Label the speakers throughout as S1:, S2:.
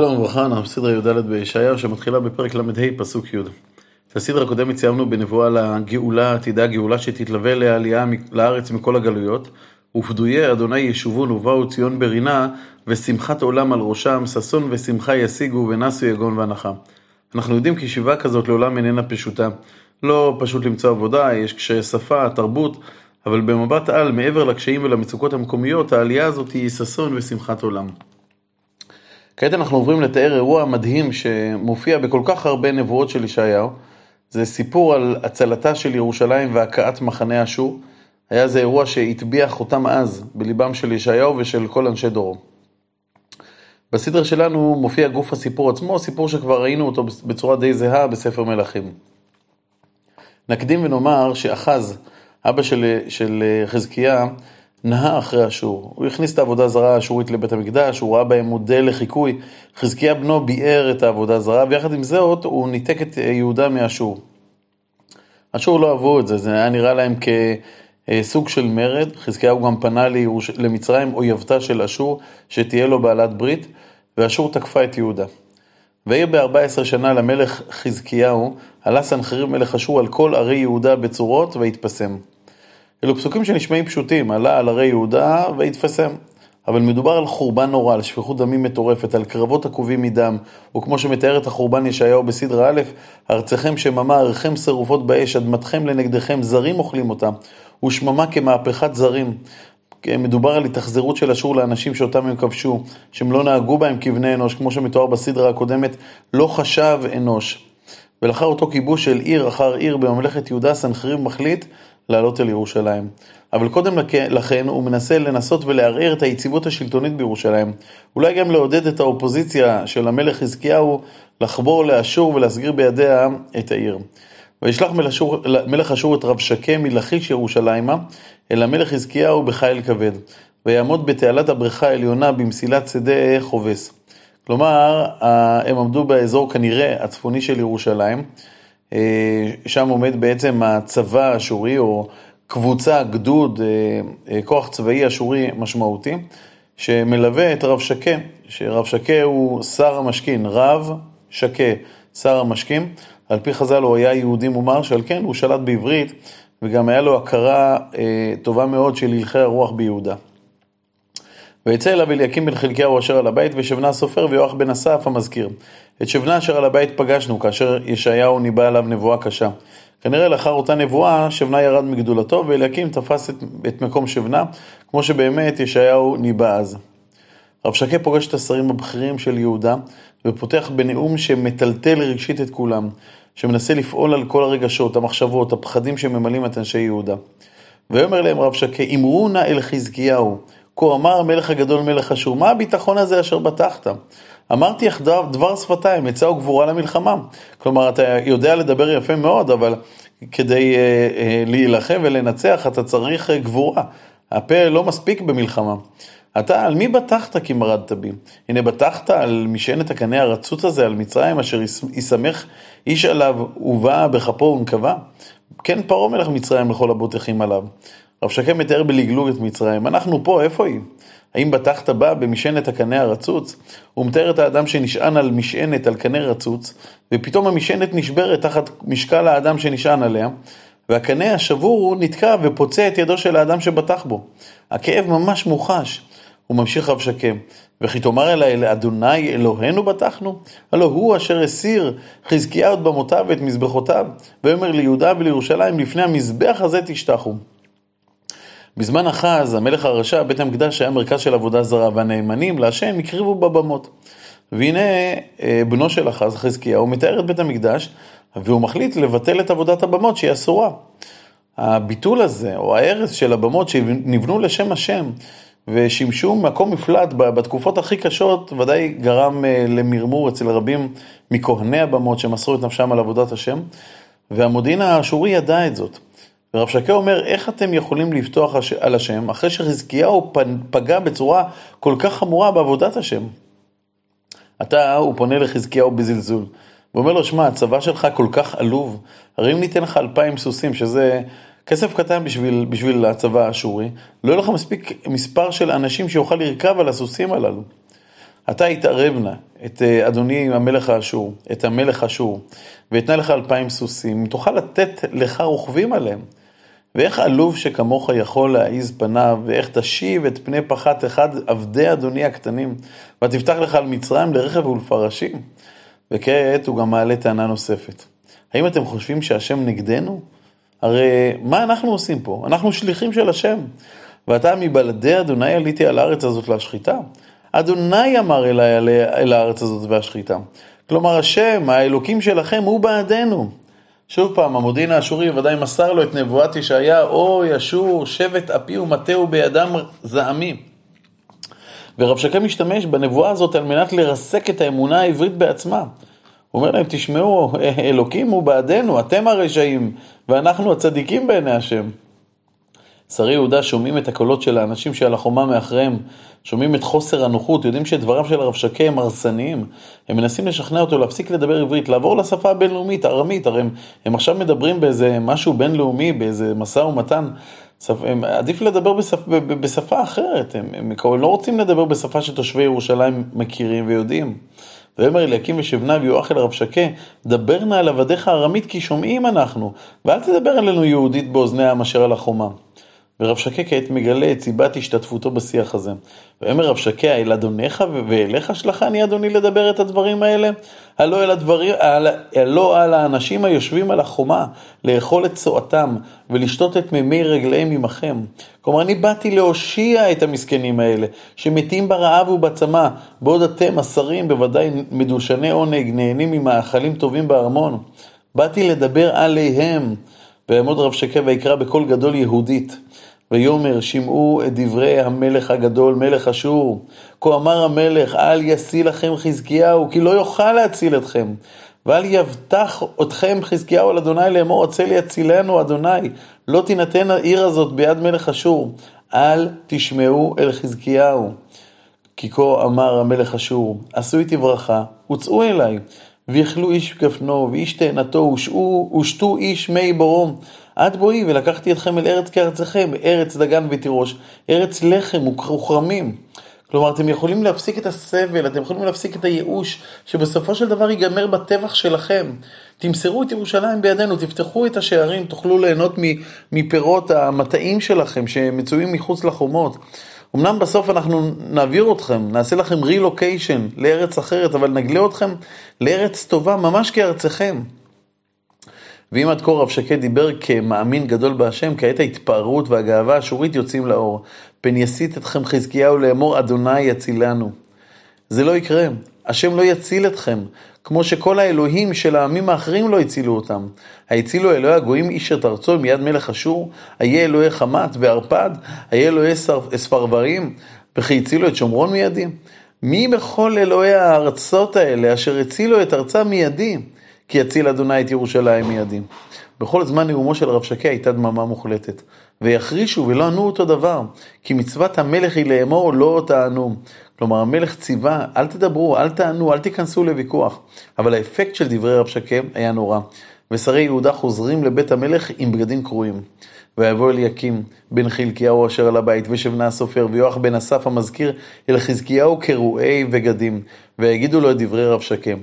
S1: שלום וברכה, אנחנו בסדרה י"ד בישעיהו שמתחילה בפרק ל"ה פסוק י'. את הסדרה הקודמת סיימנו בנבואה לגאולה העתידה, גאולה שתתלווה לעלייה לארץ מכל הגלויות. ופדויי אדוני ישובון ובאו ציון ברינה, ושמחת עולם על ראשם, ששון ושמחה ישיגו ונסו יגון ואנחה. אנחנו יודעים כי שיבה כזאת לעולם איננה פשוטה. לא פשוט למצוא עבודה, יש קשיי שפה, תרבות, אבל במבט על, מעבר לקשיים ולמצוקות המקומיות, העלייה הזאת היא ששון ושמחת עולם. כעת אנחנו עוברים לתאר אירוע מדהים שמופיע בכל כך הרבה נבואות של ישעיהו. זה סיפור על הצלתה של ירושלים והכאת מחנה אשור. היה זה אירוע שהטביע חותם עז בליבם של ישעיהו ושל כל אנשי דורו. בסדרה שלנו מופיע גוף הסיפור עצמו, סיפור שכבר ראינו אותו בצורה די זהה בספר מלכים. נקדים ונאמר שאחז, אבא של, של חזקיה, נהה אחרי אשור. הוא הכניס את העבודה הזרה האשורית לבית המקדש, הוא ראה בהם מודל לחיקוי. חזקיה בנו ביער את העבודה הזרה, ויחד עם זאת הוא ניתק את יהודה מאשור. אשור לא אהבו את זה, זה היה נראה להם כסוג של מרד. חזקיהו גם פנה לירוש... למצרים אויבתה של אשור, שתהיה לו בעלת ברית, ואשור תקפה את יהודה. ועיר ב-14 שנה למלך חזקיהו, עלה סנחריב מלך אשור על כל ערי יהודה בצורות והתפסם. אלו פסוקים שנשמעים פשוטים, עלה על הרי יהודה והתפסם. אבל מדובר על חורבן נורא, על שפיכות דמים מטורפת, על קרבות עקובים מדם, וכמו שמתאר את החורבן ישעיהו בסדרה א', ארציכם שממה, עריכם שרופות באש, אדמתכם לנגדכם, זרים אוכלים אותה, ושממה כמהפכת זרים. מדובר על התאכזרות של אשור לאנשים שאותם הם כבשו, שהם לא נהגו בהם כבני אנוש, כמו שמתואר בסדרה הקודמת, לא חשב אנוש. ולאחר אותו כיבוש של עיר אחר עיר בממלכת יהודה, סנחריב מחליט לעלות אל ירושלים. אבל קודם לכן הוא מנסה לנסות ולערער את היציבות השלטונית בירושלים. אולי גם לעודד את האופוזיציה של המלך חזקיהו לחבור לאשור ולהסגיר בידיה את העיר. וישלח מלך אשור את רב שקם מלכיש ירושלימה אל המלך חזקיהו בחיל כבד. ויעמוד בתעלת הבריכה העליונה במסילת שדה חובס. כלומר, הם עמדו באזור כנראה הצפוני של ירושלים. אה, שם עומד בעצם הצבא האשורי, או קבוצה, גדוד, אה, אה, כוח צבאי אשורי משמעותי, שמלווה את רב שקה, שרב שקה הוא שר המשכין, רב שקה, שר המשכין. על פי חז"ל הוא היה יהודי מומר, שעל כן הוא שלט בעברית, וגם היה לו הכרה טובה מאוד של הלכי הרוח ביהודה. ויצא אליו אליקים בן חלקיהו אשר על הבית, ושבנה הסופר ויואח בן אסף המזכיר. את שבנה אשר על הבית פגשנו, כאשר ישעיהו ניבא עליו נבואה קשה. כנראה לאחר אותה נבואה, שבנה ירד מגדולתו, ואליקים תפס את, את מקום שבנה, כמו שבאמת ישעיהו ניבא אז. רב שקה פוגש את השרים הבכירים של יהודה, ופותח בנאום שמטלטל רגשית את כולם, שמנסה לפעול על כל הרגשות, המחשבות, הפחדים שממלאים את אנשי יהודה. ויאמר להם רב שקה, אמרו נא אל חזקיהו, כה אמר המלך הגדול מלך אשור, מה הביטחון הזה אשר בטחת? אמרתי יחדיו דבר שפתיים, עצה וגבורה למלחמה. כלומר, אתה יודע לדבר יפה מאוד, אבל כדי uh, uh, להילחם ולנצח אתה צריך uh, גבורה. הפה לא מספיק במלחמה. אתה, על מי בטחת כי מרדת בי? הנה בטחת על משענת הקנה הרצוץ הזה, על מצרים, אשר יסמך איש עליו ובא בכפו ונקבה? כן פרעה מלך מצרים לכל הבוטחים עליו. רב שקם מתאר בלגלוג את מצרים, אנחנו פה, איפה היא? האם בטחת בה במשענת הקנה הרצוץ? הוא מתאר את האדם שנשען על משענת, על קנה רצוץ, ופתאום המשענת נשברת תחת משקל האדם שנשען עליה, והקנה השבור נתקע ופוצע את ידו של האדם שבטח בו. הכאב ממש מוחש. הוא ממשיך רב שקם, וכי תאמר אלי אדוני אלוהינו בטחנו? הלא הוא אשר הסיר חזקיה עוד במותיו ואת מזבחותיו, ויאמר ליהודה ולירושלים לפני המזבח הזה תשתחו. בזמן אחז, המלך הרשע, בית המקדש היה מרכז של עבודה זרה, והנאמנים להשם הקריבו בבמות. והנה אה, בנו של אחז, חזקיהו, מתאר את בית המקדש, והוא מחליט לבטל את עבודת הבמות שהיא אסורה. הביטול הזה, או ההרס של הבמות שנבנו לשם השם, ושימשו מקום מפלט בתקופות הכי קשות, ודאי גרם אה, למרמור אצל רבים מכהני הבמות שמסרו את נפשם על עבודת השם, והמודיעין האשורי ידע את זאת. ורב שקה אומר, איך אתם יכולים לפתוח על השם אחרי שחזקיהו פגע בצורה כל כך חמורה בעבודת השם? אתה, הוא פונה לחזקיהו בזלזול, ואומר לו, שמע, הצבא שלך כל כך עלוב, הרי אם ניתן לך אלפיים סוסים, שזה כסף קטן בשביל, בשביל הצבא האשורי, לא יהיה לך מספיק מספר של אנשים שיוכל לרכב על הסוסים הללו. אתה התערב נא, את אה, אדוני המלך האשור, את המלך אשור, ואתנה לך אלפיים סוסים, אם תוכל לתת לך רוכבים עליהם. ואיך עלוב שכמוך יכול להעיז פניו, ואיך תשיב את פני פחת אחד עבדי אדוני הקטנים, ותפתח לך על מצרים לרכב ולפרשים. וכעת הוא גם מעלה טענה נוספת. האם אתם חושבים שהשם נגדנו? הרי מה אנחנו עושים פה? אנחנו שליחים של השם. ועתה מבלעדי אדוני עליתי על הארץ הזאת להשחיתה. אדוני אמר אליי אל הארץ הזאת והשחיתה. כלומר, השם, האלוקים שלכם, הוא בעדנו. שוב פעם, המודיעין האשורי ודאי מסר לו את נבואת ישעיה, אוי אשור, שבט אפי ומטהו בידם זעמים. ורב שקם משתמש בנבואה הזאת על מנת לרסק את האמונה העברית בעצמה. הוא אומר להם, תשמעו, אלוקים הוא בעדנו, אתם הרשעים, ואנחנו הצדיקים בעיני השם. שרי יהודה שומעים את הקולות של האנשים שעל החומה מאחריהם, שומעים את חוסר הנוחות, יודעים שדבריו של הרב שקה הם הרסניים, הם מנסים לשכנע אותו להפסיק לדבר עברית, לעבור לשפה הבינלאומית, ארמית, הרי הם, הם עכשיו מדברים באיזה משהו בינלאומי, באיזה משא ומתן, הם, עדיף לדבר בשפ, בשפה אחרת, הם, הם לא רוצים לדבר בשפה שתושבי ירושלים מכירים ויודעים. ויאמר אליקים ושבנה ויואח אל הרב שקה, דבר נא על עבדיך ארמית כי שומעים אנחנו, ואל תדבר עלינו יהודית באוזני העם אשר על החומה. ורב שקה כעת מגלה את סיבת השתתפותו בשיח הזה. ואומר רב שקה, אל אדוניך ואליך שלחני אדוני לדבר את הדברים האלה? הלא אל הדברים, הלא על האנשים היושבים על החומה, לאכול את צואתם ולשתות את מימי רגליהם עמכם. כלומר, אני באתי להושיע את המסכנים האלה, שמתים ברעב ובצמא, בעוד אתם, השרים, בוודאי מדושני עונג, נהנים ממאכלים טובים בארמון. באתי לדבר עליהם. ויעמוד רב שקה ויקרא בקול גדול יהודית. ויאמר שמעו את דברי המלך הגדול, מלך אשור. כה אמר המלך, אל ישיא לכם חזקיהו, כי לא יוכל להציל אתכם. ואל יבטח אתכם חזקיהו על אדוני לאמור, הצל יצילנו אדוני. לא תינתן העיר הזאת ביד מלך אשור. אל תשמעו אל חזקיהו. כי כה אמר המלך אשור, עשו איתי ברכה, וצאו אליי. ויאכלו איש גפנו, ואיש תאנתו, ושתו איש מי ברום. עד בואי ולקחתי אתכם אל ארץ כארצכם, ארץ דגן ותירוש, ארץ לחם וכרמים. כלומר, אתם יכולים להפסיק את הסבל, אתם יכולים להפסיק את הייאוש, שבסופו של דבר ייגמר בטבח שלכם. תמסרו את ירושלים בידינו, תפתחו את השערים, תוכלו ליהנות מפירות המטעים שלכם שמצויים מחוץ לחומות. אמנם בסוף אנחנו נעביר אתכם, נעשה לכם רילוקיישן לארץ אחרת, אבל נגלה אתכם לארץ טובה, ממש כארצכם. ואם עד כה רב שקד דיבר כמאמין גדול בהשם, כעת ההתפארות והגאווה האשורית יוצאים לאור. פן יסית אתכם חזקיהו לאמור, אדוני יצילנו. זה לא יקרה, השם לא יציל אתכם, כמו שכל האלוהים של העמים האחרים לא הצילו אותם. היצילו אלוהי הגויים איש את ארצו מיד מלך אשור, איה אלוהי חמת וערפד, איה אלוהי ספרברים, וכי הצילו את שומרון מידי? מי בכל אלוהי הארצות האלה אשר הצילו את ארצם מידי? כי יציל אדוני את ירושלים מידי. בכל זמן נאומו של רב שקה הייתה דממה מוחלטת. ויחרישו ולא ענו אותו דבר, כי מצוות המלך היא לאמור לא תענו. כלומר המלך ציווה, אל תדברו, אל תענו, אל תיכנסו לוויכוח. אבל האפקט של דברי רב שקה היה נורא. ושרי יהודה חוזרים לבית המלך עם בגדים קרועים. ויבוא אליקים בן חלקיהו אשר על הבית, ושבנה הסופר, ויואח בן אסף המזכיר, אל חזקיהו קרועי בגדים, ויגידו לו את דברי רב שקם.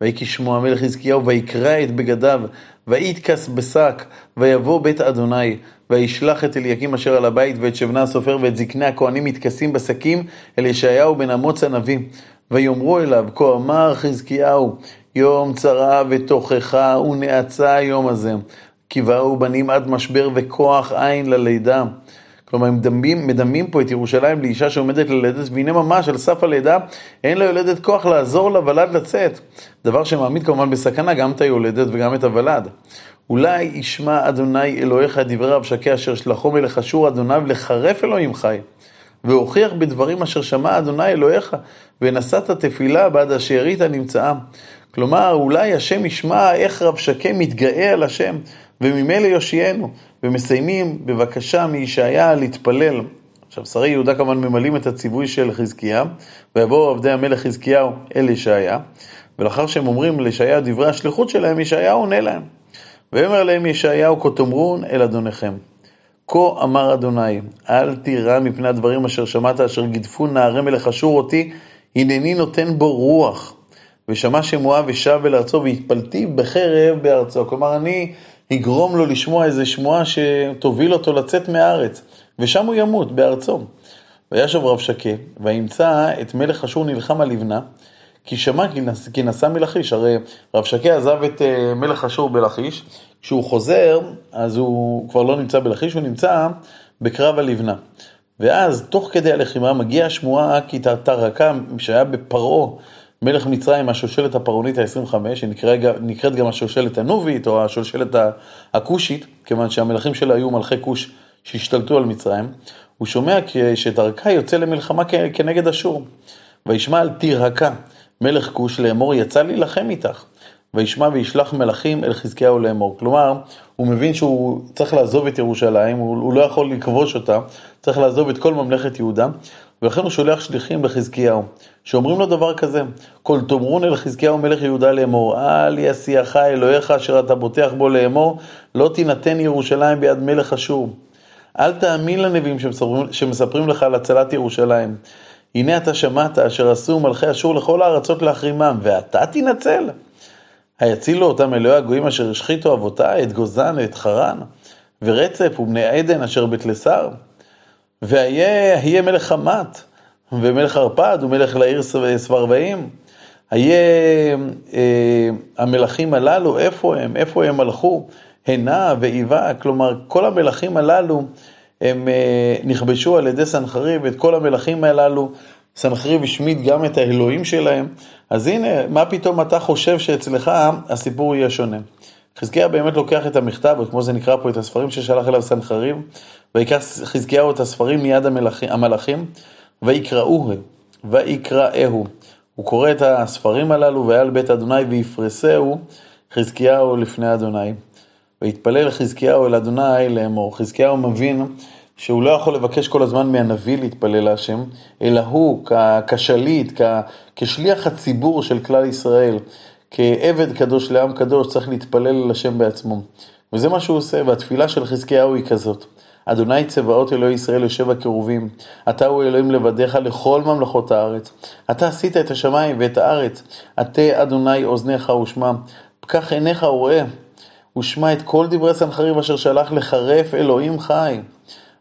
S1: ויהי כשמוע המלך חזקיהו, ויקרע את בגדיו, ויתכס בשק, ויבוא בית אדוני, וישלח את אליקים אשר על הבית, ואת שבנה הסופר, ואת זקני הכהנים מתכסים בשקים, אל ישעיהו בן אמוץ הנביא. ויאמרו אליו, כה אמר חזקיהו, יום צרה ותוכחה ונאצה היום הזה. כי באו בנים עד משבר וכוח עין ללידה. כלומר, הם מדמים, מדמים פה את ירושלים לאישה שעומדת ללדת, והנה ממש על סף הלידה, אין ליולדת כוח לעזור לוולד לצאת. דבר שמעמיד כמובן בסכנה גם את היולדת וגם את הוולד. אולי ישמע אדוני אלוהיך את דברי רב שקה אשר שלחו מלך אשור אדוניו לחרף אלוהים חי. והוכיח בדברים אשר שמע אדוני אלוהיך, ונשאת תפילה בעד השארית הנמצאה. כלומר, אולי השם ישמע איך רב שקה מתגאה על השם, וממילא יושיענו. ומסיימים בבקשה מישעיה להתפלל. עכשיו, שרי יהודה כמובן ממלאים את הציווי של חזקיה, ויבואו עבדי המלך חזקיהו אל ישעיה, ולאחר שהם אומרים לישעיה דברי השליחות שלהם, ישעיהו עונה להם. ויאמר להם ישעיהו, כה תאמרון אל אדוניכם. כה אמר אדוני, אל תירא מפני הדברים אשר שמעת, אשר גידפו נערי מלך אשור אותי, הנני נותן בו רוח. ושמע שמועה ושב אל ארצו והתפלתי בחרב בארצו. כלומר, אני אגרום לו לשמוע איזה שמועה שתוביל אותו לצאת מהארץ, ושם הוא ימות, בארצו. וישב רב שקה, וימצא את מלך אשור נלחם על לבנה, כי שמע כי נסע מלכיש. הרי רב שקה עזב את אה, מלך אשור בלכיש, כשהוא חוזר, אז הוא כבר לא נמצא בלכיש, הוא נמצא בקרב על לבנה. ואז, תוך כדי הלחימה, מגיעה השמועה כי תרקה, שהיה בפרעה, מלך מצרים, השושלת הפרעונית ה-25, שנקראת גם השושלת הנובית, או השושלת הכושית, כיוון שהמלכים שלה היו מלכי כוש שהשתלטו על מצרים, הוא שומע שתרקה יוצא למלחמה כנגד אשור. וישמע על תירקה, מלך כוש, לאמור, יצא להילחם איתך. וישמע וישלח מלכים אל חזקיהו לאמור. כלומר, הוא מבין שהוא צריך לעזוב את ירושלים, הוא לא יכול לכבוש אותה, צריך לעזוב את כל ממלכת יהודה, ולכן הוא שולח שליחים לחזקיהו, שאומרים לו דבר כזה, כל תאמרון אל חזקיהו מלך יהודה לאמור, אל יסיעך אלוהיך אשר אתה בוטח בו לאמור, לא תינתן ירושלים ביד מלך אשור. אל תאמין לנביאים שמספרים, שמספרים לך על הצלת ירושלים. הנה אתה שמעת אשר עשו מלכי אשור לכל הארצות להחרימם, ואתה תנצל. היצילו אותם אלוהי הגויים אשר השחיתו אבותיי, את גוזן ואת חרן, ורצף ובני עדן אשר בתלסר. והיה מלך חמת, ומלך ערפד, ומלך לעיר ספרבעים. היה אה, המלכים הללו, איפה הם? איפה הם הלכו? הנה ואיבה, כלומר כל המלכים הללו הם אה, נכבשו על ידי סנחריב, את כל המלכים הללו סנחריב השמיד גם את האלוהים שלהם, אז הנה, מה פתאום אתה חושב שאצלך הסיפור יהיה שונה? חזקיה באמת לוקח את המכתב, או כמו זה נקרא פה, את הספרים ששלח אליו סנחריב, ויקח חזקיהו את הספרים מיד המלכים, המלאכים, ויקראוהו, ויקראהו. הוא קורא את הספרים הללו, והיה על בית אדוני ויפרסהו חזקיהו לפני אדוני. ויתפלל חזקיהו אל אדוני לאמור. חזקיהו מבין שהוא לא יכול לבקש כל הזמן מהנביא להתפלל להשם, אלא הוא כשליט, כשליח הציבור של כלל ישראל, כעבד קדוש לעם קדוש, צריך להתפלל אל השם בעצמו. וזה מה שהוא עושה, והתפילה של חזקיהו היא כזאת. אדוני צבאות אלוהי ישראל יושב הקרובים, אתה הוא אלוהים לבדיך לכל ממלכות הארץ. אתה עשית את השמיים ואת הארץ, עטה אדוני אוזניך ושמע, פקח עיניך וראה, ושמע את כל דברי סנחריב אשר שלח לחרף אלוהים חי.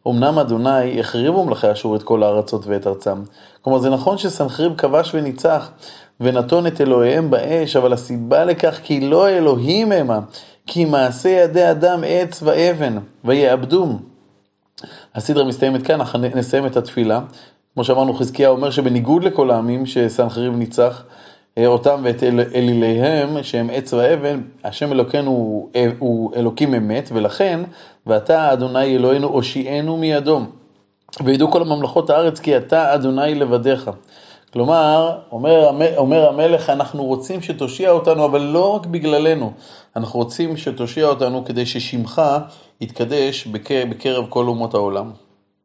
S1: אמנם אדוני החריבו מלכי אשור את כל הארצות ואת ארצם. כלומר, זה נכון שסנחריב כבש וניצח, ונתון את אלוהיהם באש, אבל הסיבה לכך כי לא אלוהים המה, כי מעשה ידי אדם עץ ואבן, ויעבדום. הסדרה מסתיימת כאן, אך נסיים את התפילה. כמו שאמרנו, חזקיה אומר שבניגוד לכל העמים שסנחריב ניצח, אותם ואת אל, אליליהם, שהם עץ ואבן, השם אלוקינו הוא, הוא אלוקים אמת, ולכן, ואתה אדוני אלוהינו הושיענו מידו. וידעו כל הממלכות הארץ כי אתה אדוני לבדיך. כלומר, אומר, אומר המלך, אנחנו רוצים שתושיע אותנו, אבל לא רק בגללנו, אנחנו רוצים שתושיע אותנו כדי ששמך יתקדש בקרב כל אומות העולם.